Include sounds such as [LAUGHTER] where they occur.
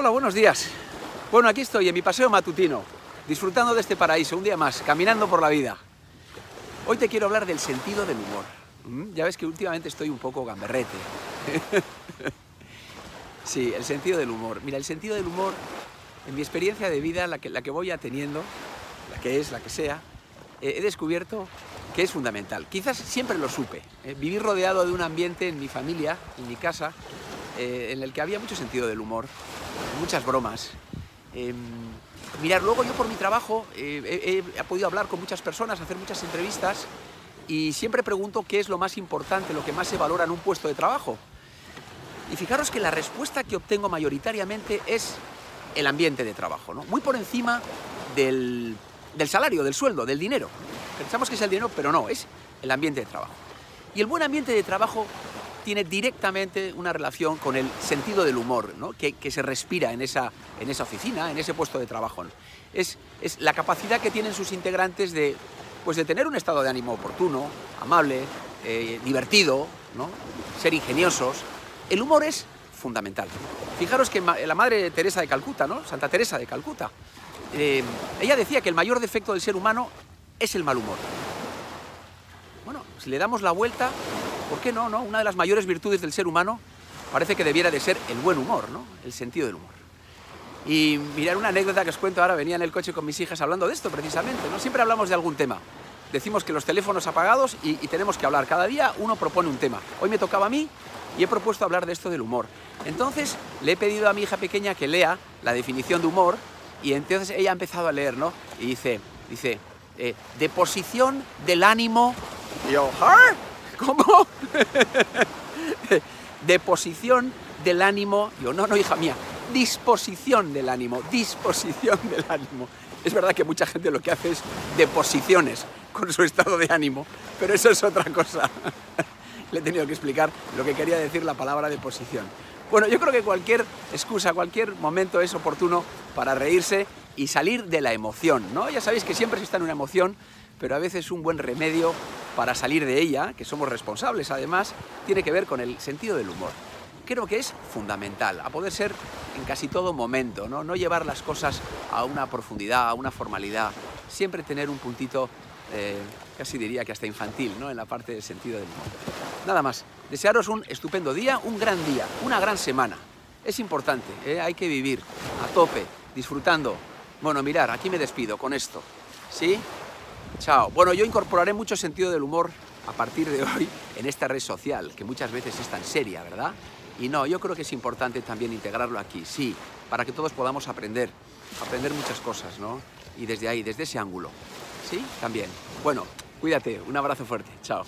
Hola, buenos días. Bueno, aquí estoy en mi paseo matutino, disfrutando de este paraíso, un día más, caminando por la vida. Hoy te quiero hablar del sentido del humor. ¿Mm? Ya ves que últimamente estoy un poco gamberrete. [LAUGHS] sí, el sentido del humor. Mira, el sentido del humor, en mi experiencia de vida, la que, la que voy teniendo, la que es, la que sea, he descubierto que es fundamental. Quizás siempre lo supe. Eh, vivir rodeado de un ambiente en mi familia, en mi casa, eh, en el que había mucho sentido del humor, muchas bromas. Eh, mirar, luego yo por mi trabajo eh, he, podido hablar con muchas personas, hacer muchas entrevistas y siempre pregunto qué es lo más importante, lo que más se valora en un puesto de trabajo. Y fijaros que la respuesta que obtengo mayoritariamente es el ambiente de trabajo, ¿no? muy por encima del, del salario, del sueldo, del dinero. Pensamos que es el dinero, pero no, es el ambiente de trabajo. Y el buen ambiente de trabajo tiene directamente una relación con el sentido del humor ¿no? que, se respira en esa, en esa oficina, en ese puesto de trabajo. Es, es, la capacidad que tienen sus integrantes de, pues de tener un estado de ánimo oportuno, amable, eh, divertido, ¿no? ser ingeniosos. El humor es fundamental. Fijaros que la madre Teresa de Calcuta, ¿no? Santa Teresa de Calcuta, eh, ella decía que el mayor defecto del ser humano es el mal humor. Bueno, si le damos la vuelta, ¿Por qué no, no? Una de las mayores virtudes del ser humano parece que debiera de ser el buen humor, ¿no? El sentido del humor. Y mirar una anécdota que os cuento ahora, venía en el coche con mis hijas hablando de esto precisamente, ¿no? Siempre hablamos de algún tema. Decimos que los teléfonos apagados y, tenemos que hablar. Cada día uno propone un tema. Hoy me tocaba a mí y he propuesto hablar de esto del humor. Entonces le he pedido a mi hija pequeña que lea la definición de humor y entonces ella ha empezado a leer, ¿no? Y dice, dice, eh, deposición del ánimo. Y yo, ¿Ah? ¿Cómo? [LAUGHS] Deposición del ánimo. Yo, no, no, hija mía. Disposición del ánimo. Disposición del ánimo. Es verdad que mucha gente lo que hace es deposiciones con su estado de ánimo, pero eso es otra cosa. [LAUGHS] Le he tenido que explicar lo que quería decir la palabra deposición. Bueno, yo creo que cualquier excusa, cualquier momento es oportuno para reírse y salir de la emoción, ¿no? Ya sabéis que siempre se está en una emoción, pero a veces un buen remedio para salir de ella, que somos responsables además, tiene que ver con el sentido del humor. Creo que es fundamental, a poder ser en casi todo momento, no, no llevar las cosas a una profundidad, a una formalidad, siempre tener un puntito, eh, casi diría que hasta infantil, ¿no? en la parte del sentido del humor. Nada más, desearos un estupendo día, un gran día, una gran semana. Es importante, ¿eh? hay que vivir a tope, disfrutando. Bueno, mirar, aquí me despido con esto. ¿Sí? Chao. Bueno, yo incorporaré mucho sentido del humor a partir de hoy en esta red social, que muchas veces es tan seria, ¿verdad? Y no, yo creo que es importante también integrarlo aquí, sí, para que todos podamos aprender, aprender muchas cosas, ¿no? Y desde ahí, desde ese ángulo. ¿Sí? También. Bueno, cuídate, un abrazo fuerte, chao.